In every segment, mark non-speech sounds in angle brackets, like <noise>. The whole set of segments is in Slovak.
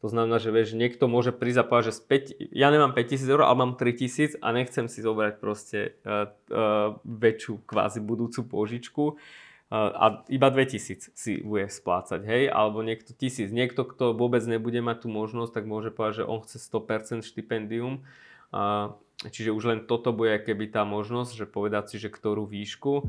To znamená, že vieš, niekto môže prísť a povedať, že späť, ja nemám 5000 eur, ale mám 3000 a nechcem si zobrať proste uh, uh, väčšiu kvázi budúcu pôžičku uh, a iba 2000 si bude splácať, hej, alebo niekto 1000. Niekto, kto vôbec nebude mať tú možnosť, tak môže povedať, že on chce 100% štipendium. Uh, čiže už len toto bude keby tá možnosť, že povedať si, že ktorú výšku.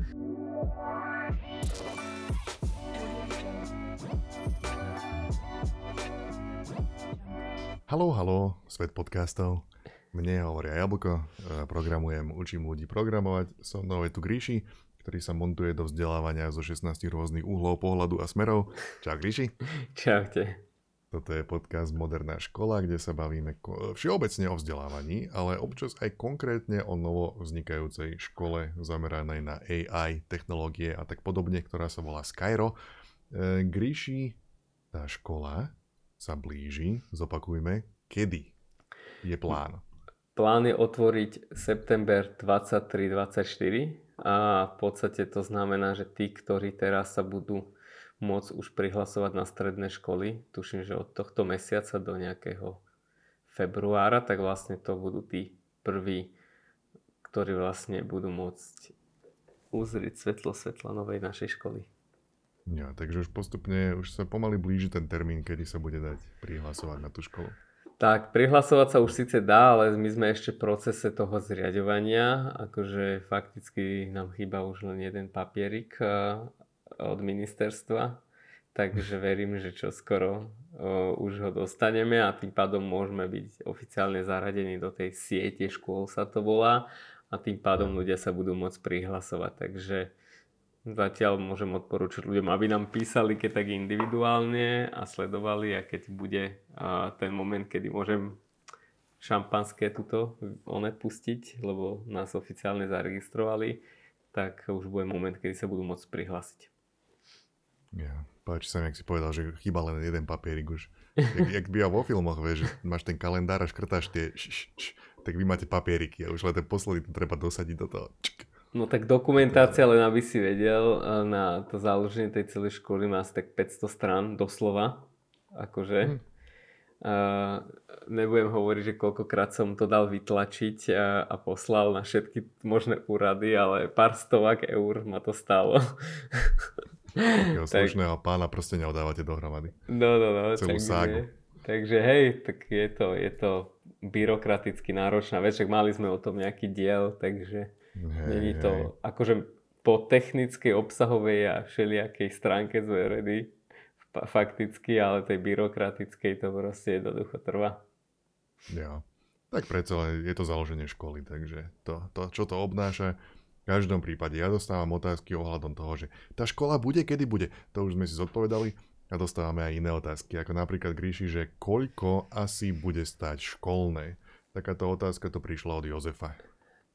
Halo, halo, svet podcastov. Mne hovoria Jablko, e, programujem, učím ľudí programovať. Som mnou je tu Gríši, ktorý sa montuje do vzdelávania zo 16 rôznych uhlov pohľadu a smerov. Čau Gríši. <laughs> Čaute. Toto je podcast Moderná škola, kde sa bavíme všeobecne o vzdelávaní, ale občas aj konkrétne o novo vznikajúcej škole zameranej na AI, technológie a tak podobne, ktorá sa volá Skyro. E, Gríši, tá škola sa blíži. Zopakujme, kedy je plán? Plán je otvoriť september 23-24 a v podstate to znamená, že tí, ktorí teraz sa budú môcť už prihlasovať na stredné školy, tuším, že od tohto mesiaca do nejakého februára, tak vlastne to budú tí prví, ktorí vlastne budú môcť uzrieť svetlo svetla novej našej školy. Ja, takže už postupne, už sa pomaly blíži ten termín, kedy sa bude dať prihlasovať na tú školu. Tak, prihlasovať sa už síce dá, ale my sme ešte v procese toho zriadovania. Akože fakticky nám chýba už len jeden papierik eh, od ministerstva. Takže <laughs> verím, že čo skoro uh, už ho dostaneme a tým pádom môžeme byť oficiálne zaradení do tej siete škôl sa to volá a tým pádom ľudia sa budú môcť prihlasovať. Takže Zatiaľ môžem odporúčať ľuďom, aby nám písali keď tak individuálne a sledovali a keď bude a ten moment, kedy môžem šampanské tuto one pustiť, lebo nás oficiálne zaregistrovali, tak už bude moment, kedy sa budú môcť prihlásiť. Ja, páči sa mi, ak si povedal, že chýba len jeden papierik už. <laughs> Jak, jak by vo filmoch, vieš, že máš ten kalendár a škrtáš tie š, š, š, tak vy máte papieriky a už len ten posledný treba dosadiť do toho. Čk. No tak dokumentácia, len aby si vedel, na to založenie tej celej školy má asi tak 500 strán, doslova. Akože. Hm. Uh, nebudem hovoriť, že koľkokrát som to dal vytlačiť a, a poslal na všetky možné úrady, ale pár stovák eur ma to stálo. Takého <laughs> slušného pána proste neodávate dohromady. No, no, no. Celú takže, ságu. Takže hej, tak je to, je to byrokraticky náročná vec, však mali sme o tom nejaký diel, takže Hej, Není to, hej. akože po technickej, obsahovej a všelijakej stránke sme ready fakticky, ale tej byrokratickej to proste jednoducho trvá. Ja. Tak predsa je to založenie školy, takže to, to, čo to obnáša, v každom prípade ja dostávam otázky ohľadom toho, že tá škola bude, kedy bude. To už sme si zodpovedali a dostávame aj iné otázky, ako napríklad Gríši, že koľko asi bude stať školné. Takáto otázka to prišla od Jozefa.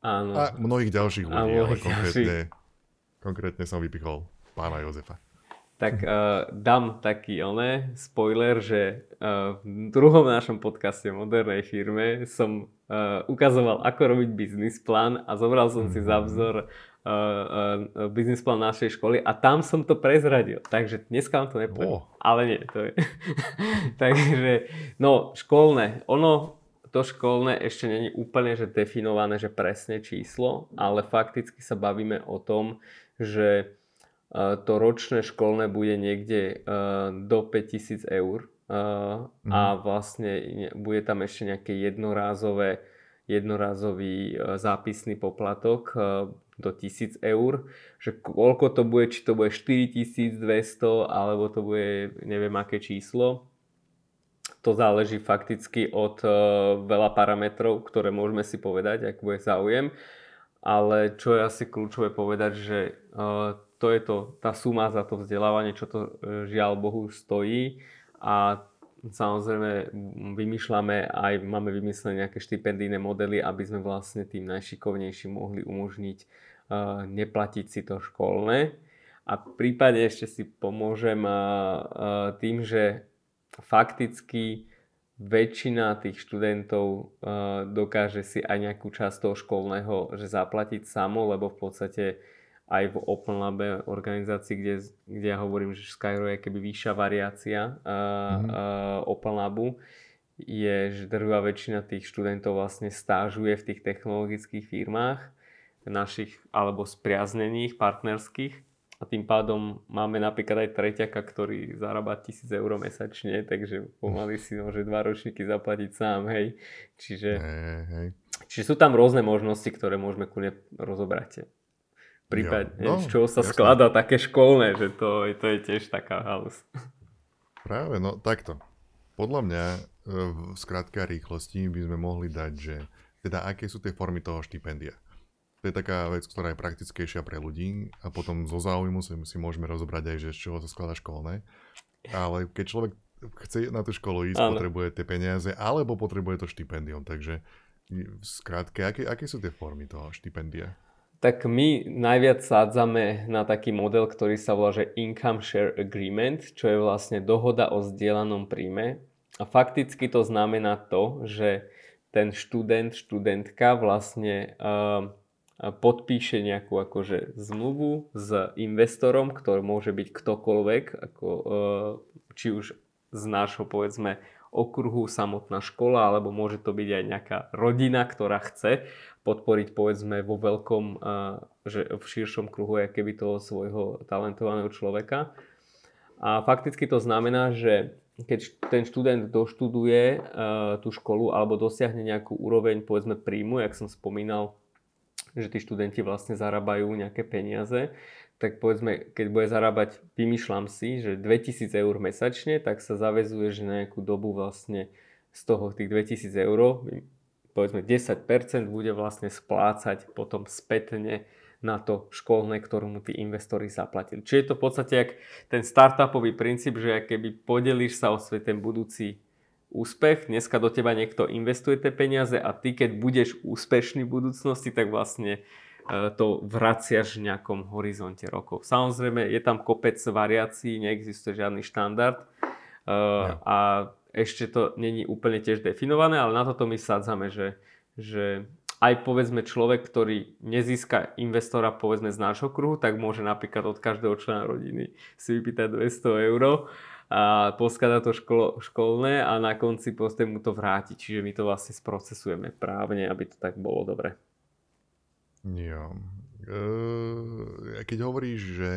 Áno. A mnohých ďalších ľudí, ale konkrétne, konkrétne som vypichol pána Jozefa. Tak uh, dám taký oné spoiler, že uh, v druhom našom podcaste modernej firme som uh, ukazoval, ako robiť biznis plán a zobral som si za mhm. vzor uh, uh, biznis plán našej školy a tam som to prezradil. Takže dneska vám to nepoviem. Oh. Ale nie, to je. <laughs> Takže, no, školné. Ono, to školné ešte není úplne že definované, že presne číslo, ale fakticky sa bavíme o tom, že e, to ročné školné bude niekde e, do 5000 eur mm. a vlastne bude tam ešte nejaké jednorázové jednorázový zápisný poplatok do 1000 eur, že koľko to bude, či to bude 4200 alebo to bude neviem aké číslo, to záleží fakticky od uh, veľa parametrov, ktoré môžeme si povedať, ak bude záujem. Ale čo je asi kľúčové povedať, že uh, to je to, tá suma za to vzdelávanie, čo to uh, žiaľ Bohu stojí. A samozrejme vymýšľame aj, máme vymyslené nejaké štipendijné modely, aby sme vlastne tým najšikovnejším mohli umožniť neplatiť si to školné. A v prípade ešte si pomôžem tým, že fakticky väčšina tých študentov uh, dokáže si aj nejakú časť toho školného že zaplatiť samo, lebo v podstate aj v Open Labe organizácii, kde, kde ja hovorím, že Skyro je keby vyššia variácia uh, mm-hmm. uh, Open Labu, je, že drvá väčšina tých študentov vlastne stážuje v tých technologických firmách našich alebo spriaznených, partnerských a tým pádom máme napríklad aj treťaka, ktorý zarába 1000 eur mesačne, takže pomaly si môže dva ročníky zaplatiť sám, hej. Čiže, hej, hej. čiže sú tam rôzne možnosti, ktoré môžeme kľudne rozobrať. Prípadne, no, z čoho sa jasné. skladá také školné, že to, to je tiež taká halus. Práve, no takto. Podľa mňa e, v skrátka rýchlosti by sme mohli dať, že teda aké sú tie formy toho štipendia. To je taká vec, ktorá je praktickejšia pre ľudí a potom zo záujmu si, si môžeme rozobrať aj, že z čoho sa skladá školné. Ale keď človek chce na tú školu ísť, ano. potrebuje tie peniaze alebo potrebuje to štipendium. Takže skrátke, aké, aké sú tie formy toho štipendia? Tak my najviac sádzame na taký model, ktorý sa volá, že Income Share Agreement, čo je vlastne dohoda o zdieľanom príjme. A fakticky to znamená to, že ten študent, študentka vlastne uh, podpíše nejakú akože zmluvu s investorom, ktorý môže byť ktokoľvek, ako, uh, či už z nášho povedzme okruhu samotná škola, alebo môže to byť aj nejaká rodina, ktorá chce podporiť povedzme vo veľkom, že v širšom kruhu keby toho svojho talentovaného človeka. A fakticky to znamená, že keď ten študent doštuduje tú školu alebo dosiahne nejakú úroveň povedzme príjmu, jak som spomínal, že tí študenti vlastne zarábajú nejaké peniaze, tak povedzme, keď bude zarábať, vymýšľam si, že 2000 eur mesačne, tak sa zavezuje, že nejakú dobu vlastne z toho tých 2000 eur povedzme 10% bude vlastne splácať potom spätne na to školné, ktorú mu tí investori zaplatili. Čiže je to v podstate jak ten startupový princíp, že keby podelíš sa o svoj ten budúci úspech, dneska do teba niekto investuje tie peniaze a ty keď budeš úspešný v budúcnosti, tak vlastne e, to vraciaš v nejakom horizonte rokov. Samozrejme, je tam kopec variácií, neexistuje žiadny štandard uh, a ešte to není úplne tiež definované, ale na toto my sádzame, že, že aj povedzme človek, ktorý nezíska investora povedzme z nášho kruhu, tak môže napríklad od každého člena rodiny si vypýtať 200 eur a poskladá to školo, školné a na konci proste mu to vráti. Čiže my to vlastne sprocesujeme právne, aby to tak bolo dobre. Jo. E, keď hovoríš, že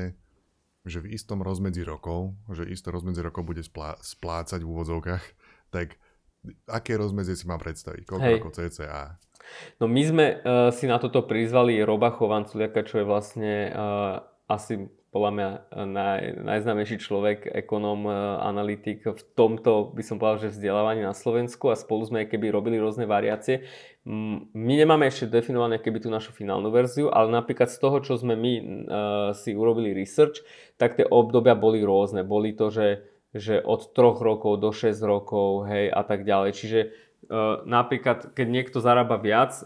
že v istom rozmedzi rokov, že isté rozmedzi rokov bude splá, splácať v úvodzovkách, tak aké rozmedzie si mám predstaviť? Koľko Hej. rokov cca? No my sme uh, si na toto prizvali Roba Chovanculiaka, čo je vlastne uh, asi podľa mňa naj, najznámejší človek, ekonóm, e, analytik v tomto, by som povedal, že vzdelávaní na Slovensku a spolu sme keby robili rôzne variácie. My nemáme ešte definované keby tú našu finálnu verziu, ale napríklad z toho, čo sme my uh, si urobili research, tak tie obdobia boli rôzne. Boli to, že, že od 3 rokov do 6 rokov, hej, a tak ďalej. Čiže uh, napríklad, keď niekto zarába viac,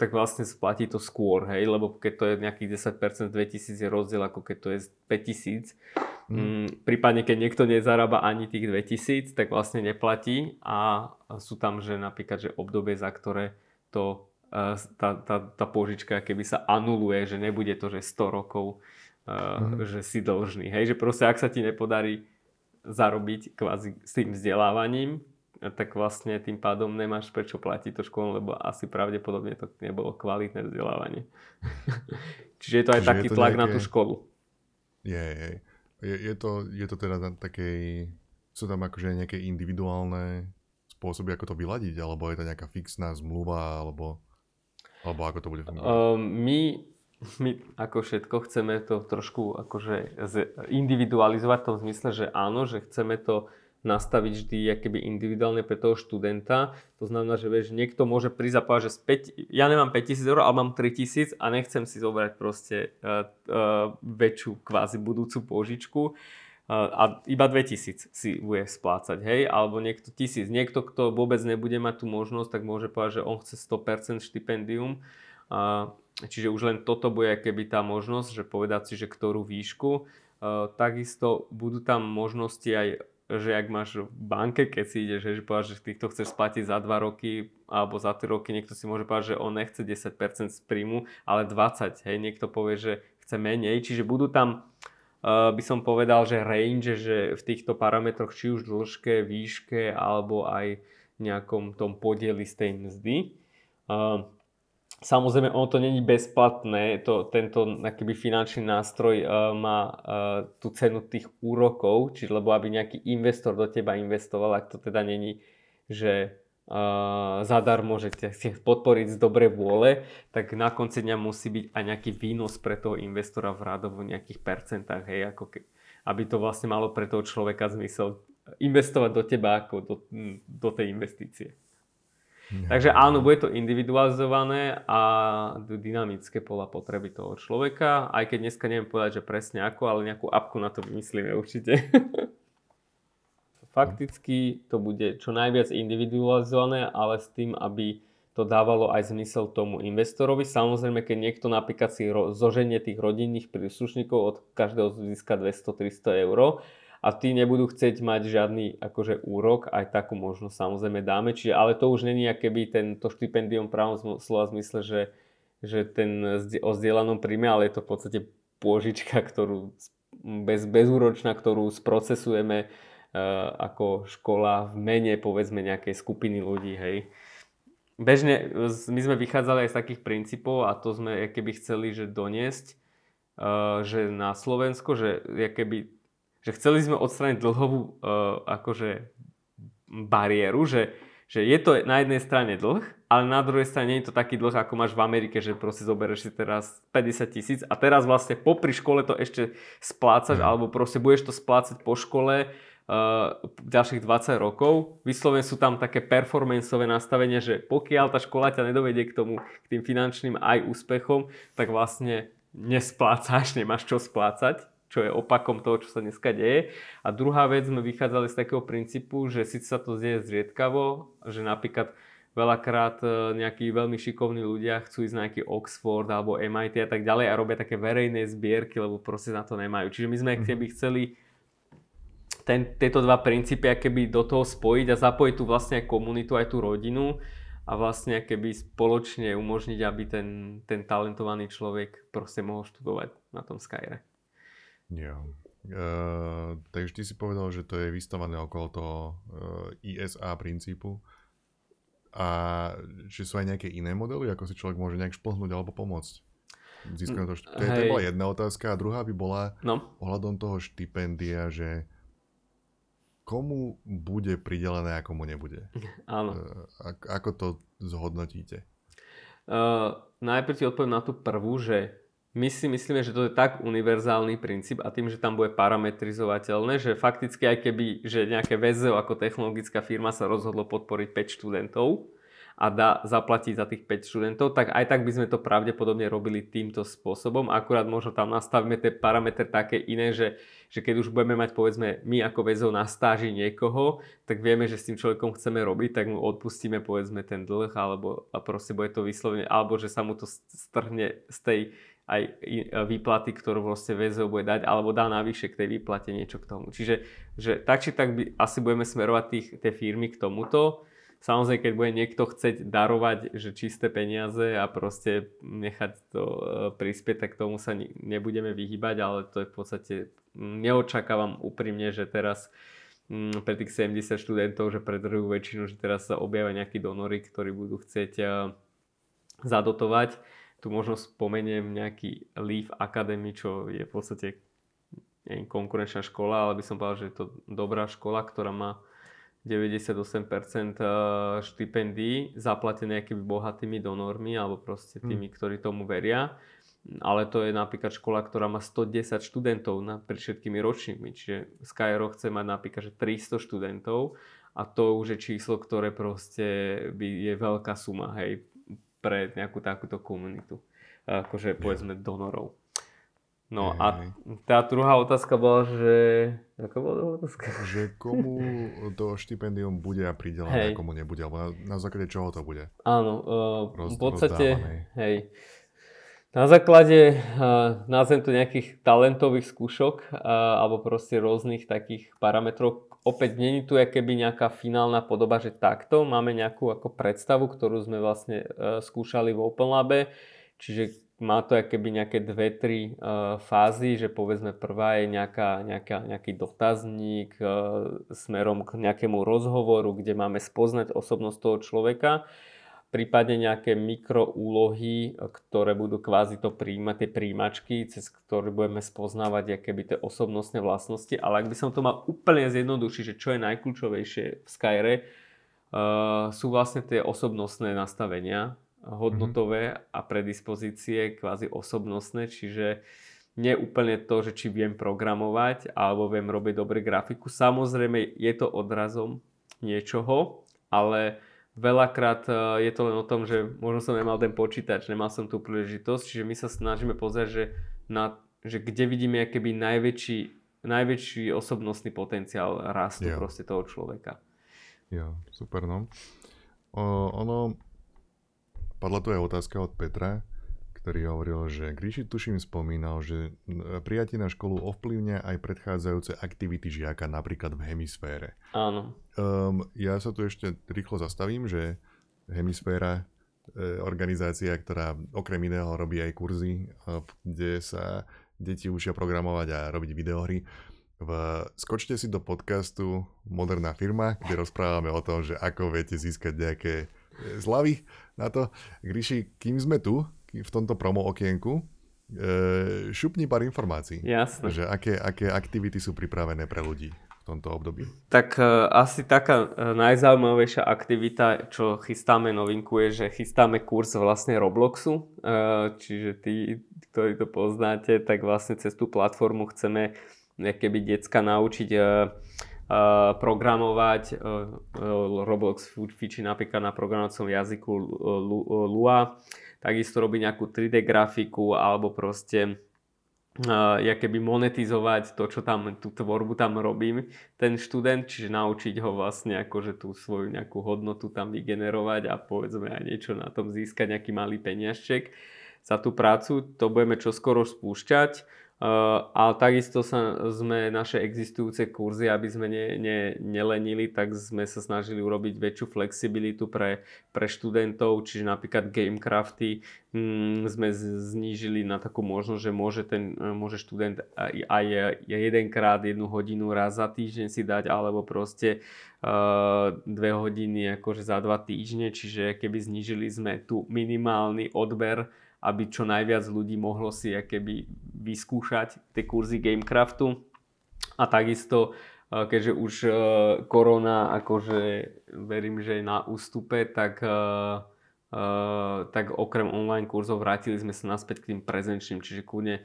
tak vlastne splatí to skôr, hej, lebo keď to je nejakých 10%, 2000 je rozdiel ako keď to je 5000. Mm. Mm, prípadne keď niekto nezarába ani tých 2000, tak vlastne neplatí a sú tam, že napríklad, že obdobie, za ktoré to, tá, tá, tá požička keby sa anuluje, že nebude to, že 100 rokov, mm. že si dlžný, hej, že proste ak sa ti nepodarí zarobiť kvázi s tým vzdelávaním, tak vlastne tým pádom nemáš prečo platiť to školu, lebo asi pravdepodobne to nebolo kvalitné vzdelávanie. <laughs> Čiže je to aj Čiže taký to tlak nejaké... na tú školu. Je, je. Je, je, to, je to teda na takej, sú tam akože nejaké individuálne spôsoby, ako to vyladiť, alebo je to nejaká fixná zmluva, alebo, alebo ako to bude fungovať? Um, my, my ako všetko chceme to trošku akože individualizovať v tom zmysle, že áno, že chceme to nastaviť vždy keby individuálne pre toho študenta. To znamená, že vieš, niekto môže prísť a povedať, že späť, ja nemám 5000 eur, ale mám 3000 a nechcem si zobrať proste uh, uh, väčšiu kvázi budúcu požičku uh, a iba 2000 si bude splácať, hej, alebo niekto 1000. Niekto, kto vôbec nebude mať tú možnosť, tak môže povedať, že on chce 100% štipendium. Čiže už len toto bude keby tá možnosť, že povedať si, že ktorú výšku. Takisto budú tam možnosti aj že ak máš v banke, keď si ideš, že povedať, že ty to chceš splatiť za 2 roky alebo za 3 roky, niekto si môže povedať, že on nechce 10% z príjmu, ale 20, hej, niekto povie, že chce menej, čiže budú tam uh, by som povedal, že range, že v týchto parametroch, či už dĺžke, výške, alebo aj nejakom tom podieli z tej mzdy. Uh, Samozrejme, ono to není bezplatné, to, tento akýby finančný nástroj uh, má uh, tú cenu tých úrokov, čiže lebo aby nejaký investor do teba investoval, ak to teda není, že uh, zadarmo, že ťa chce podporiť z dobrej vôle, tak na konci dňa musí byť aj nejaký výnos pre toho investora v rádovo nejakých percentách, hej, ako ke, aby to vlastne malo pre toho človeka zmysel investovať do teba ako do, do tej investície. Takže áno, bude to individualizované a dynamické podľa potreby toho človeka, aj keď dneska neviem povedať, že presne ako, ale nejakú apku na to vymyslíme určite. <laughs> Fakticky to bude čo najviac individualizované, ale s tým, aby to dávalo aj zmysel tomu investorovi. Samozrejme, keď niekto napríklad si zoženie tých rodinných príslušníkov od každého získa 200-300 eur, a tí nebudú chcieť mať žiadny akože úrok, aj takú možnosť samozrejme dáme. Čiže, ale to už není keby tento štipendium právom slova zmysle, že, že ten o zdieľanom príjme, ale je to v podstate pôžička, ktorú bez, bezúročná, ktorú sprocesujeme uh, ako škola v mene povedzme nejakej skupiny ľudí, hej. Bežne my sme vychádzali aj z takých princípov a to sme keby chceli, že doniesť, uh, že na Slovensko, že keby že chceli sme odstrániť dlhovú uh, akože bariéru, že, že je to na jednej strane dlh, ale na druhej strane nie je to taký dlh, ako máš v Amerike, že proste zoberieš si teraz 50 tisíc a teraz vlastne popri škole to ešte splácaš, mm. alebo proste budeš to splácať po škole uh, ďalších 20 rokov. Vyslovene sú tam také performanceové nastavenia, že pokiaľ tá škola ťa nedovedie k tomu, k tým finančným aj úspechom, tak vlastne nesplácaš, nemáš čo splácať čo je opakom toho, čo sa dneska deje. A druhá vec, sme vychádzali z takého princípu, že síce sa to deje zriedkavo, že napríklad veľakrát e, nejakí veľmi šikovní ľudia chcú ísť na nejaký Oxford alebo MIT a tak ďalej a robia také verejné zbierky, lebo proste na to nemajú. Čiže my sme mm. keby chceli ten, tieto dva princípy keby do toho spojiť a zapojiť tu vlastne aj komunitu, aj tú rodinu a vlastne keby spoločne umožniť, aby ten, ten talentovaný človek proste mohol študovať na tom Skyre. Jo. Uh, takže ty si povedal, že to je vystavané okolo toho uh, ISA princípu a že sú aj nejaké iné modely, ako si človek môže nejak šplhnúť alebo pomôcť. Získať to, št- to, je, to bola jedna otázka a druhá by bola no. ohľadom toho štipendia, že komu bude pridelené a komu nebude. <laughs> Áno. Uh, ako to zhodnotíte? Uh, najprv ti odpoviem na tú prvú, že my si myslíme, že to je tak univerzálny princíp a tým, že tam bude parametrizovateľné, že fakticky aj keby, že nejaké VZO ako technologická firma sa rozhodlo podporiť 5 študentov a dá zaplatiť za tých 5 študentov, tak aj tak by sme to pravdepodobne robili týmto spôsobom. Akurát možno tam nastavíme tie parametre také iné, že, že keď už budeme mať povedzme my ako VZO na stáži niekoho, tak vieme, že s tým človekom chceme robiť, tak mu odpustíme povedzme ten dlh alebo a proste bude to vyslovene, alebo že sa mu to strhne z tej aj výplaty, ktorú vlastne VZO bude dať, alebo dá navyše k tej výplate niečo k tomu. Čiže že tak či tak by, asi budeme smerovať tých, tie firmy k tomuto. Samozrejme, keď bude niekto chceť darovať že čisté peniaze a proste nechať to e, prispieť, tak tomu sa nebudeme vyhybať, ale to je v podstate, neočakávam úprimne, že teraz pre tých 70 študentov, že predrhujú väčšinu, že teraz sa objavia nejakí donory, ktorí budú chcieť e, zadotovať tu možno spomeniem nejaký Leaf Academy, čo je v podstate neviem, konkurenčná škola, ale by som povedal, že je to dobrá škola, ktorá má 98% eh, štipendií zaplatené nejakými bohatými donormi alebo proste hm. tými, hmm. ktorí tomu veria. Ale to je napríklad škola, ktorá má 110 študentov na, pred všetkými ročníkmi. Čiže Skyro chce mať napríklad že 300 študentov a to už je číslo, ktoré proste by, je veľká suma, hej pre nejakú takúto komunitu. Akože povedzme donorov. No a tá druhá otázka bola, že... Aká bola otázka? Že komu to štipendium bude a pridelené, hey. komu nebude, alebo na, na základe čoho to bude? Áno, uh, Roz, v podstate, hej, na základe, uh, nazvem to nejakých talentových skúšok uh, alebo proste rôznych takých parametrov, opäť není tu keby nejaká finálna podoba, že takto máme nejakú ako predstavu, ktorú sme vlastne uh, skúšali v OpenLabe, čiže má to keby nejaké dve, tri uh, fázy, že povedzme prvá je nejaká, nejaká, nejaký dotazník uh, smerom k nejakému rozhovoru, kde máme spoznať osobnosť toho človeka, prípadne nejaké mikroúlohy, ktoré budú kvázi to príjmať, tie príjimačky, cez ktoré budeme spoznávať keby tie osobnostné vlastnosti. Ale ak by som to mal úplne zjednodušiť, že čo je najkľúčovejšie v Skyre, uh, sú vlastne tie osobnostné nastavenia, hodnotové mm-hmm. a predispozície kvázi osobnostné, čiže nie úplne to, že či viem programovať alebo viem robiť dobre grafiku. Samozrejme je to odrazom niečoho, ale veľakrát e, je to len o tom, že možno som nemal ten počítač, nemal som tú príležitosť, čiže my sa snažíme pozrieť, že, na, že kde vidíme keby najväčší, najväčší osobnostný potenciál rastu jo. proste toho človeka. Jo, super no. O, ono, Padla tu aj otázka od Petra, ktorý hovoril, že Gríši tuším spomínal, že prijatie na školu ovplyvňa aj predchádzajúce aktivity žiaka napríklad v hemisfére. Áno. Um, ja sa tu ešte rýchlo zastavím, že hemisféra e, organizácia, ktorá okrem iného robí aj kurzy, e, kde sa deti učia programovať a robiť videohry. V, skočte si do podcastu Moderná firma, kde rozprávame o tom, že ako viete získať nejaké zľavy na to. Gríši, kým sme tu, v tomto promo okienku, e, šupni pár informácií. Jasne. Že aké, aké aktivity sú pripravené pre ľudí v tomto období. Tak uh, asi taká uh, najzaujímavejšia aktivita, čo chystáme novinku, je, že chystáme kurz vlastne Robloxu. Uh, čiže tí, ktorí to poznáte, tak vlastne cez tú platformu chceme keby decka naučiť uh, programovať. Roblox fičí napríklad na programovacom jazyku Lua. Takisto robí nejakú 3D grafiku alebo proste ja keby monetizovať to, čo tam, tú tvorbu tam robím, ten študent, čiže naučiť ho vlastne akože tú svoju nejakú hodnotu tam vygenerovať a povedzme aj niečo na tom získať, nejaký malý peniažček za tú prácu. To budeme čoskoro spúšťať. Uh, ale takisto sa, sme naše existujúce kurzy, aby sme ne, ne, nelenili, tak sme sa snažili urobiť väčšiu flexibilitu pre, pre študentov, čiže napríklad Gamecrafty mm, sme znížili na takú možnosť, že môže, ten, môže študent aj, aj jedenkrát jednu hodinu raz za týždeň si dať, alebo proste uh, dve hodiny akože za dva týždne, čiže keby znížili sme tu minimálny odber aby čo najviac ľudí mohlo si keby vyskúšať tie kurzy Gamecraftu. A takisto, eh, keďže už eh, korona akože verím, že je na ústupe, tak, eh, tak okrem online kurzov vrátili sme sa naspäť k tým prezenčným, čiže kľudne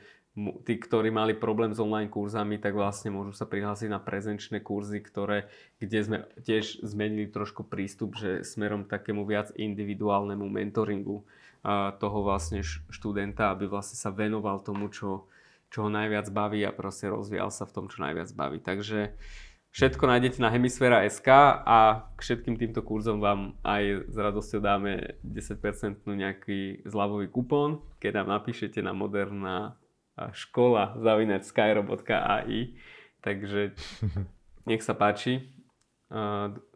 tí, ktorí mali problém s online kurzami, tak vlastne môžu sa prihlásiť na prezenčné kurzy, ktoré, kde sme tiež zmenili trošku prístup, že smerom takému viac individuálnemu mentoringu toho vlastne študenta, aby vlastne sa venoval tomu, čo, čo ho najviac baví a proste rozvíjal sa v tom, čo najviac baví. Takže všetko nájdete na hemisfera.sk a k všetkým týmto kurzom vám aj s radosťou dáme 10% nejaký zľavový kupón, keď nám napíšete na moderná škola zavinačskyro.ai takže <laughs> nech sa páči.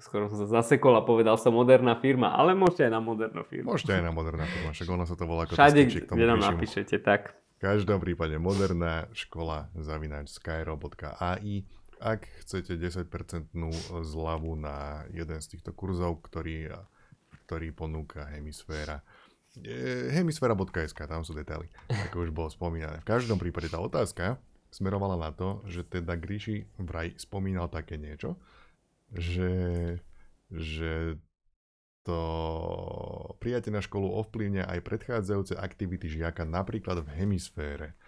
Skoro som sa zasekol a povedal som moderná firma, ale môžete aj na moderná firma. Môžete aj na moderná firma, však ono sa to volá ako Všade, kde nám napíšete, tak. V každom prípade moderná škola zavináč skyro.ai ak chcete 10% zľavu na jeden z týchto kurzov, ktorý, ktorý ponúka Hemisféra. Hemisféra.sk, tam sú detaily, ako už bolo spomínané. V každom prípade tá otázka smerovala na to, že teda Gríši vraj spomínal také niečo, že, že to prijatie na školu ovplyvňa aj predchádzajúce aktivity žiaka, napríklad v hemisfére.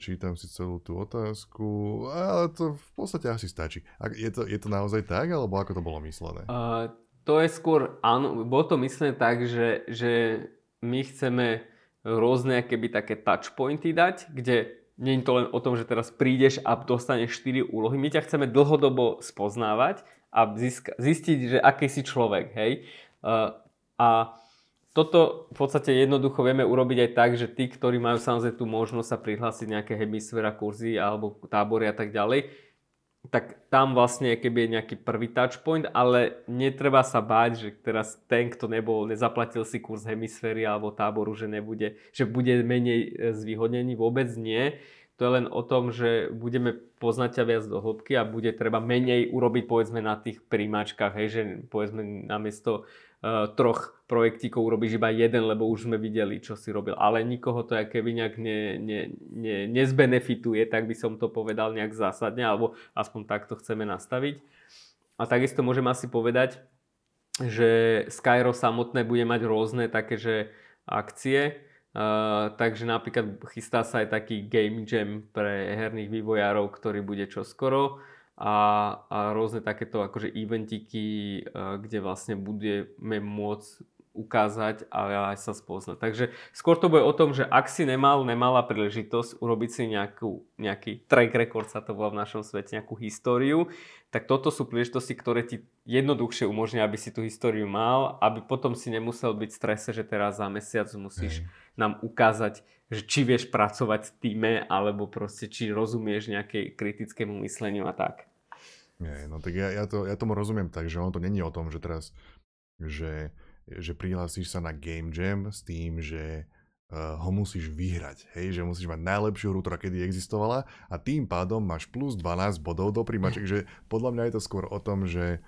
Čítam si celú tú otázku, ale to v podstate asi stačí. Je to, naozaj tak, alebo ako to bolo myslené? Uh, to je skôr, áno, bolo to myslené tak, že, že my chceme rôzne keby také touchpointy dať, kde nie je to len o tom, že teraz prídeš a dostaneš 4 úlohy. My ťa chceme dlhodobo spoznávať a zistiť, že aký si človek, hej. A toto v podstate jednoducho vieme urobiť aj tak, že tí, ktorí majú samozrejme tú možnosť sa prihlásiť nejaké hemisféra kurzy alebo tábory a tak ďalej, tak tam vlastne keby je nejaký prvý touchpoint, ale netreba sa báť, že teraz ten, kto nebol, nezaplatil si kurz hemisféry alebo táboru, že nebude, že bude menej e, zvýhodnený, vôbec nie. To je len o tom, že budeme poznať ťa viac do hĺbky a bude treba menej urobiť povedzme na tých príjmačkách, hej, že povedzme namiesto troch projektíkov urobíš iba jeden, lebo už sme videli, čo si robil. Ale nikoho to aké nejak ne, ne, ne, nezbenefituje, tak by som to povedal nejak zásadne, alebo aspoň takto chceme nastaviť. A takisto môžem asi povedať, že Skyro samotné bude mať rôzne také, že akcie, Uh, takže napríklad chystá sa aj taký game jam pre herných vývojárov, ktorý bude čoskoro a, a rôzne takéto akože eventiky, uh, kde vlastne budeme môcť ukázať a aj sa spoznať. Takže skôr to bude o tom, že ak si nemal, nemala príležitosť urobiť si nejakú, nejaký track record, sa to volá v našom svete, nejakú históriu, tak toto sú príležitosti, ktoré ti jednoduchšie umožnia, aby si tú históriu mal, aby potom si nemusel byť v strese, že teraz za mesiac musíš Hej. Nám ukázať, že či vieš pracovať v týme, alebo proste či rozumieš nejaké kritickému mysleniu a tak. Nie, no tak ja, ja, to, ja tomu rozumiem tak, že ono to není o tom, že teraz, že že prihlásiš sa na Game Jam s tým, že uh, ho musíš vyhrať, hej, že musíš mať najlepšiu hru, ktorá kedy existovala a tým pádom máš plus 12 bodov do príjmaček, <laughs> že podľa mňa je to skôr o tom, že,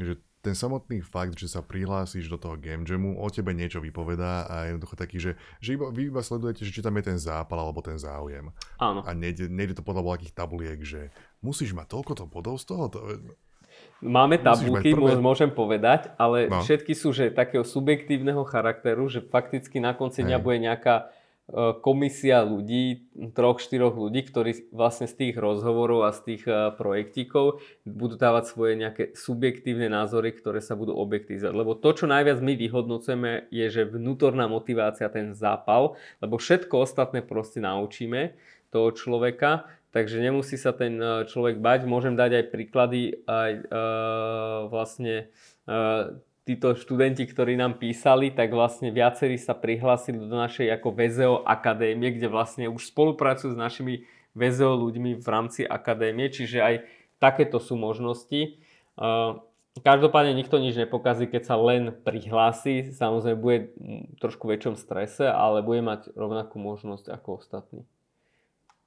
že ten samotný fakt, že sa prihlásiš do toho game jamu, o tebe niečo vypovedá a je jednoducho taký, že, že iba, vy iba sledujete, že či tam je ten zápal alebo ten záujem. Áno. A nejde, nejde to podľa nejakých tabuliek, že musíš mať toľko to bodov z toho. To, Máme tabulky, môžem povedať, ale no. všetky sú že takého subjektívneho charakteru, že fakticky na konci dňa bude nejaká komisia ľudí, troch, štyroch ľudí, ktorí vlastne z tých rozhovorov a z tých e, projektíkov budú dávať svoje nejaké subjektívne názory, ktoré sa budú objektivizovať. Lebo to, čo najviac my vyhodnocujeme, je, že vnútorná motivácia, ten zápal, lebo všetko ostatné proste naučíme toho človeka Takže nemusí sa ten e, človek bať. Môžem dať aj príklady aj uh, vlastne títo študenti, ktorí nám písali, tak vlastne viacerí sa prihlásili do našej ako VZO akadémie, kde vlastne už spolupracujú s našimi VZO ľuďmi v rámci akadémie, čiže aj takéto sú možnosti. Uh, každopádne nikto nič nepokazí, keď sa len prihlási. Samozrejme bude trošku väčšom strese, ale bude mať rovnakú možnosť ako ostatní.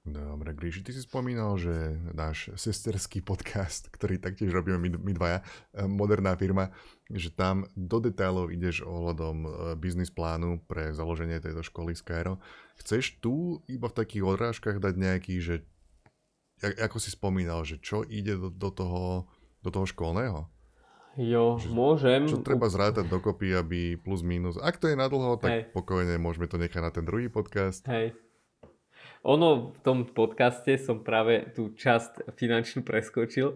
Dobre, Gríši, ty si spomínal, že náš sesterský podcast, ktorý taktiež robíme my, my dvaja, eh, moderná firma, že tam do detailov ideš ohľadom eh, biznis plánu pre založenie tejto školy Skyro. Chceš tu iba v takých odrážkach dať nejaký, že ako si spomínal, že čo ide do, do, toho, do toho školného? Jo, že, môžem. Čo treba zrátať dokopy, aby plus minus. Ak to je nadlho, tak Hej. pokojne môžeme to nechať na ten druhý podcast. Hej. Ono v tom podcaste som práve tú časť finančnú preskočil,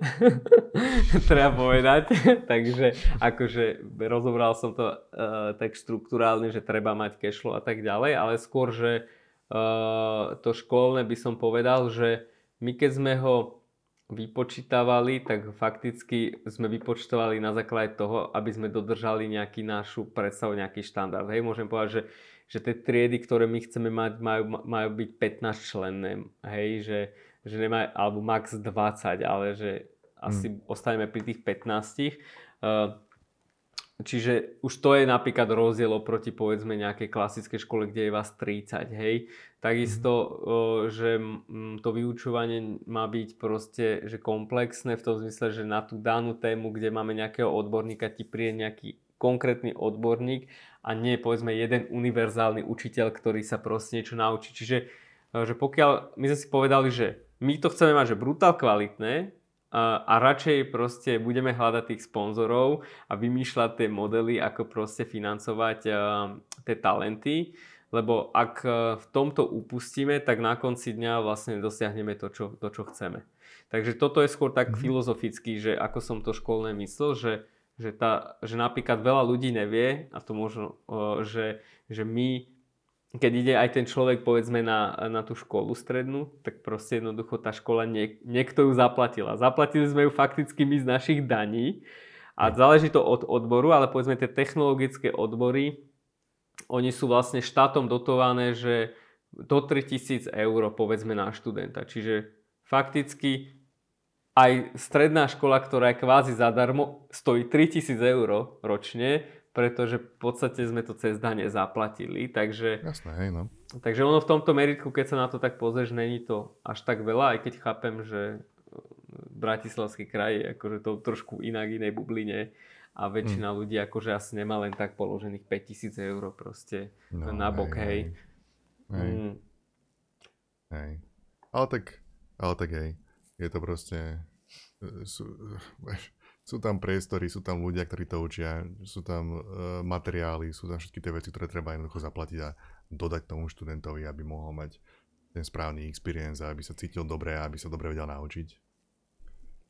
<laughs> treba povedať. <laughs> Takže akože rozobral som to uh, tak štruktúrálne, že treba mať cashflow a tak ďalej, ale skôr, že uh, to školné by som povedal, že my keď sme ho vypočítavali, tak fakticky sme vypočítavali na základe toho, aby sme dodržali nejaký našu predstavu, nejaký štandard. Hej, môžem povedať, že že tie triedy, ktoré my chceme mať, majú, majú byť 15 členné, hej, že, že nemá, alebo max 20, ale že asi hmm. ostaneme pri tých 15. Uh, čiže už to je napríklad rozdiel oproti povedzme nejakej klasickej škole, kde je vás 30, hej. Takisto, uh, že to vyučovanie má byť proste že komplexné v tom zmysle, že na tú danú tému, kde máme nejakého odborníka, ti príde nejaký konkrétny odborník a nie povedzme jeden univerzálny učiteľ, ktorý sa proste niečo naučí. Čiže e, že pokiaľ my sme si povedali, že my to chceme mať že brutál kvalitné a, a radšej proste budeme hľadať tých sponzorov a vymýšľať tie modely, ako proste financovať uh, tie talenty, lebo ak v tomto upustíme, tak na konci dňa vlastne dosiahneme to, čo, to, čo chceme. Takže toto je skôr tak mm-hmm. filozoficky, že ako som to školné myslel, že že, tá, že napríklad veľa ľudí nevie, a to možno, že, že my, keď ide aj ten človek povedzme na, na tú školu strednú, tak proste jednoducho tá škola, niek, niekto ju zaplatila. Zaplatili sme ju fakticky my z našich daní a záleží to od odboru, ale povedzme tie technologické odbory, oni sú vlastne štátom dotované, že do 3000 eur povedzme na študenta. Čiže fakticky aj stredná škola, ktorá je kvázi zadarmo, stojí 3000 eur ročne, pretože v podstate sme to cez dane zaplatili, takže... Jasné, hej, no. Takže ono v tomto meritku, keď sa na to tak pozrieš, není to až tak veľa, aj keď chápem, že Bratislavský kraj je akože to trošku inak inej bubline a väčšina mm. ľudí akože asi nemá len tak položených 5000 eur proste no, na bok, hej. Hej. Hej. Mm. hej. Ale tak, ale tak hej, je to proste, e, sú, sú tam priestory, sú tam ľudia, ktorí to učia, sú tam uh, materiály, sú tam všetky tie veci, ktoré treba jednoducho zaplatiť a dodať tomu študentovi, aby mohol mať ten správny experience aby sa cítil dobre a aby sa dobre vedel naučiť.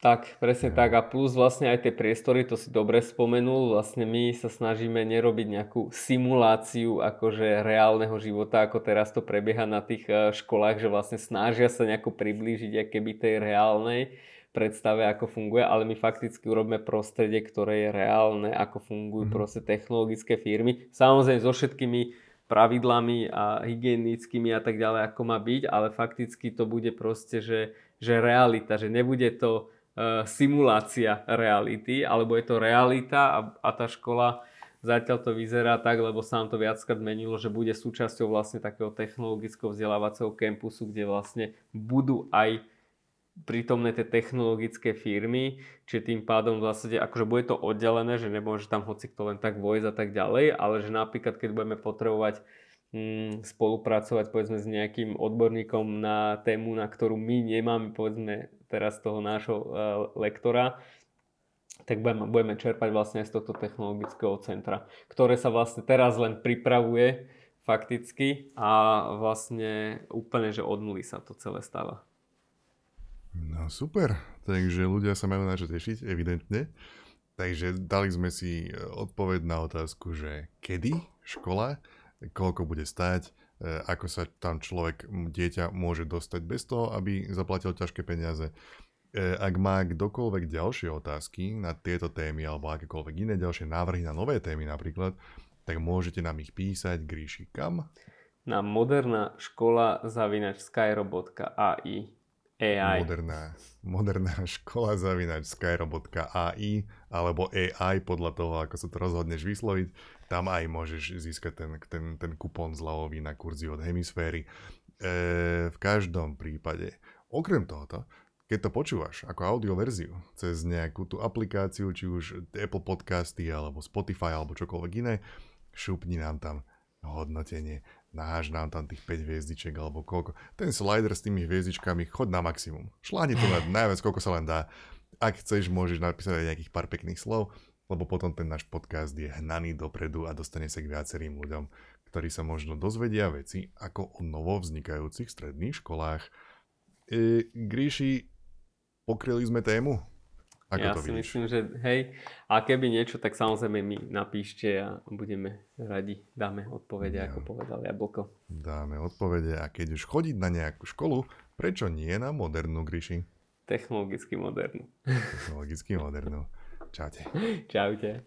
Tak, presne tak. A plus vlastne aj tie priestory, to si dobre spomenul, vlastne my sa snažíme nerobiť nejakú simuláciu akože reálneho života, ako teraz to prebieha na tých e, školách, že vlastne snažia sa nejako priblížiť keby tej reálnej predstave, ako funguje, ale my fakticky urobíme prostredie, ktoré je reálne, ako fungujú mm-hmm. proste technologické firmy. Samozrejme so všetkými pravidlami a hygienickými a tak ďalej, ako má byť, ale fakticky to bude proste, že, že realita, že nebude to simulácia reality, alebo je to realita a, a tá škola zatiaľ to vyzerá tak, lebo sa nám to viackrát menilo, že bude súčasťou vlastne takého technologického vzdelávacieho kampusu, kde vlastne budú aj prítomné tie technologické firmy, čiže tým pádom v zásade akože bude to oddelené, že nemôže tam hoci kto len tak vojsť a tak ďalej, ale že napríklad keď budeme potrebovať mm, spolupracovať povedzme s nejakým odborníkom na tému, na ktorú my nemáme povedzme teraz toho nášho uh, lektora, tak budeme, čerpať vlastne z tohto technologického centra, ktoré sa vlastne teraz len pripravuje fakticky a vlastne úplne, že od nuly sa to celé stáva. No super, takže ľudia sa majú na čo tešiť, evidentne. Takže dali sme si odpoveď na otázku, že kedy škola, koľko bude stáť, e, ako sa tam človek, dieťa môže dostať bez toho, aby zaplatil ťažké peniaze. E, ak má kdokoľvek ďalšie otázky na tieto témy alebo akékoľvek iné ďalšie návrhy na nové témy napríklad, tak môžete nám ich písať Gríši kam? Na moderná škola zavinač skyrobot.ai AI. Moderná, moderná škola zavinač skyrobot.ai alebo AI podľa toho, ako sa to rozhodneš vysloviť. Tam aj môžeš získať ten, ten, ten kupón zľavový na kurzy od hemisféry. E, v každom prípade, okrem tohoto, keď to počúvaš ako audioverziu cez nejakú tú aplikáciu, či už Apple Podcasty alebo Spotify alebo čokoľvek iné, šupni nám tam hodnotenie naháž nám tam tých 5 hviezdičiek alebo koľko. Ten slider s tými hviezdičkami, chod na maximum. Šláni to na <laughs> najviac, koľko sa len dá. Ak chceš, môžeš napísať aj nejakých pár pekných slov, lebo potom ten náš podcast je hnaný dopredu a dostane sa k viacerým ľuďom, ktorí sa možno dozvedia veci ako o novo vznikajúcich stredných školách. E, Gríši, pokryli sme tému? Ako ja to si vidíš? myslím, že hej, a keby niečo, tak samozrejme mi napíšte a budeme radi, dáme odpovede, ja. ako povedal Jablko. Dáme odpovede a keď už chodiť na nejakú školu, prečo nie na modernú, Gryši? Technologicky modernú. Technologicky modernú. <laughs> Čaute. Čaute.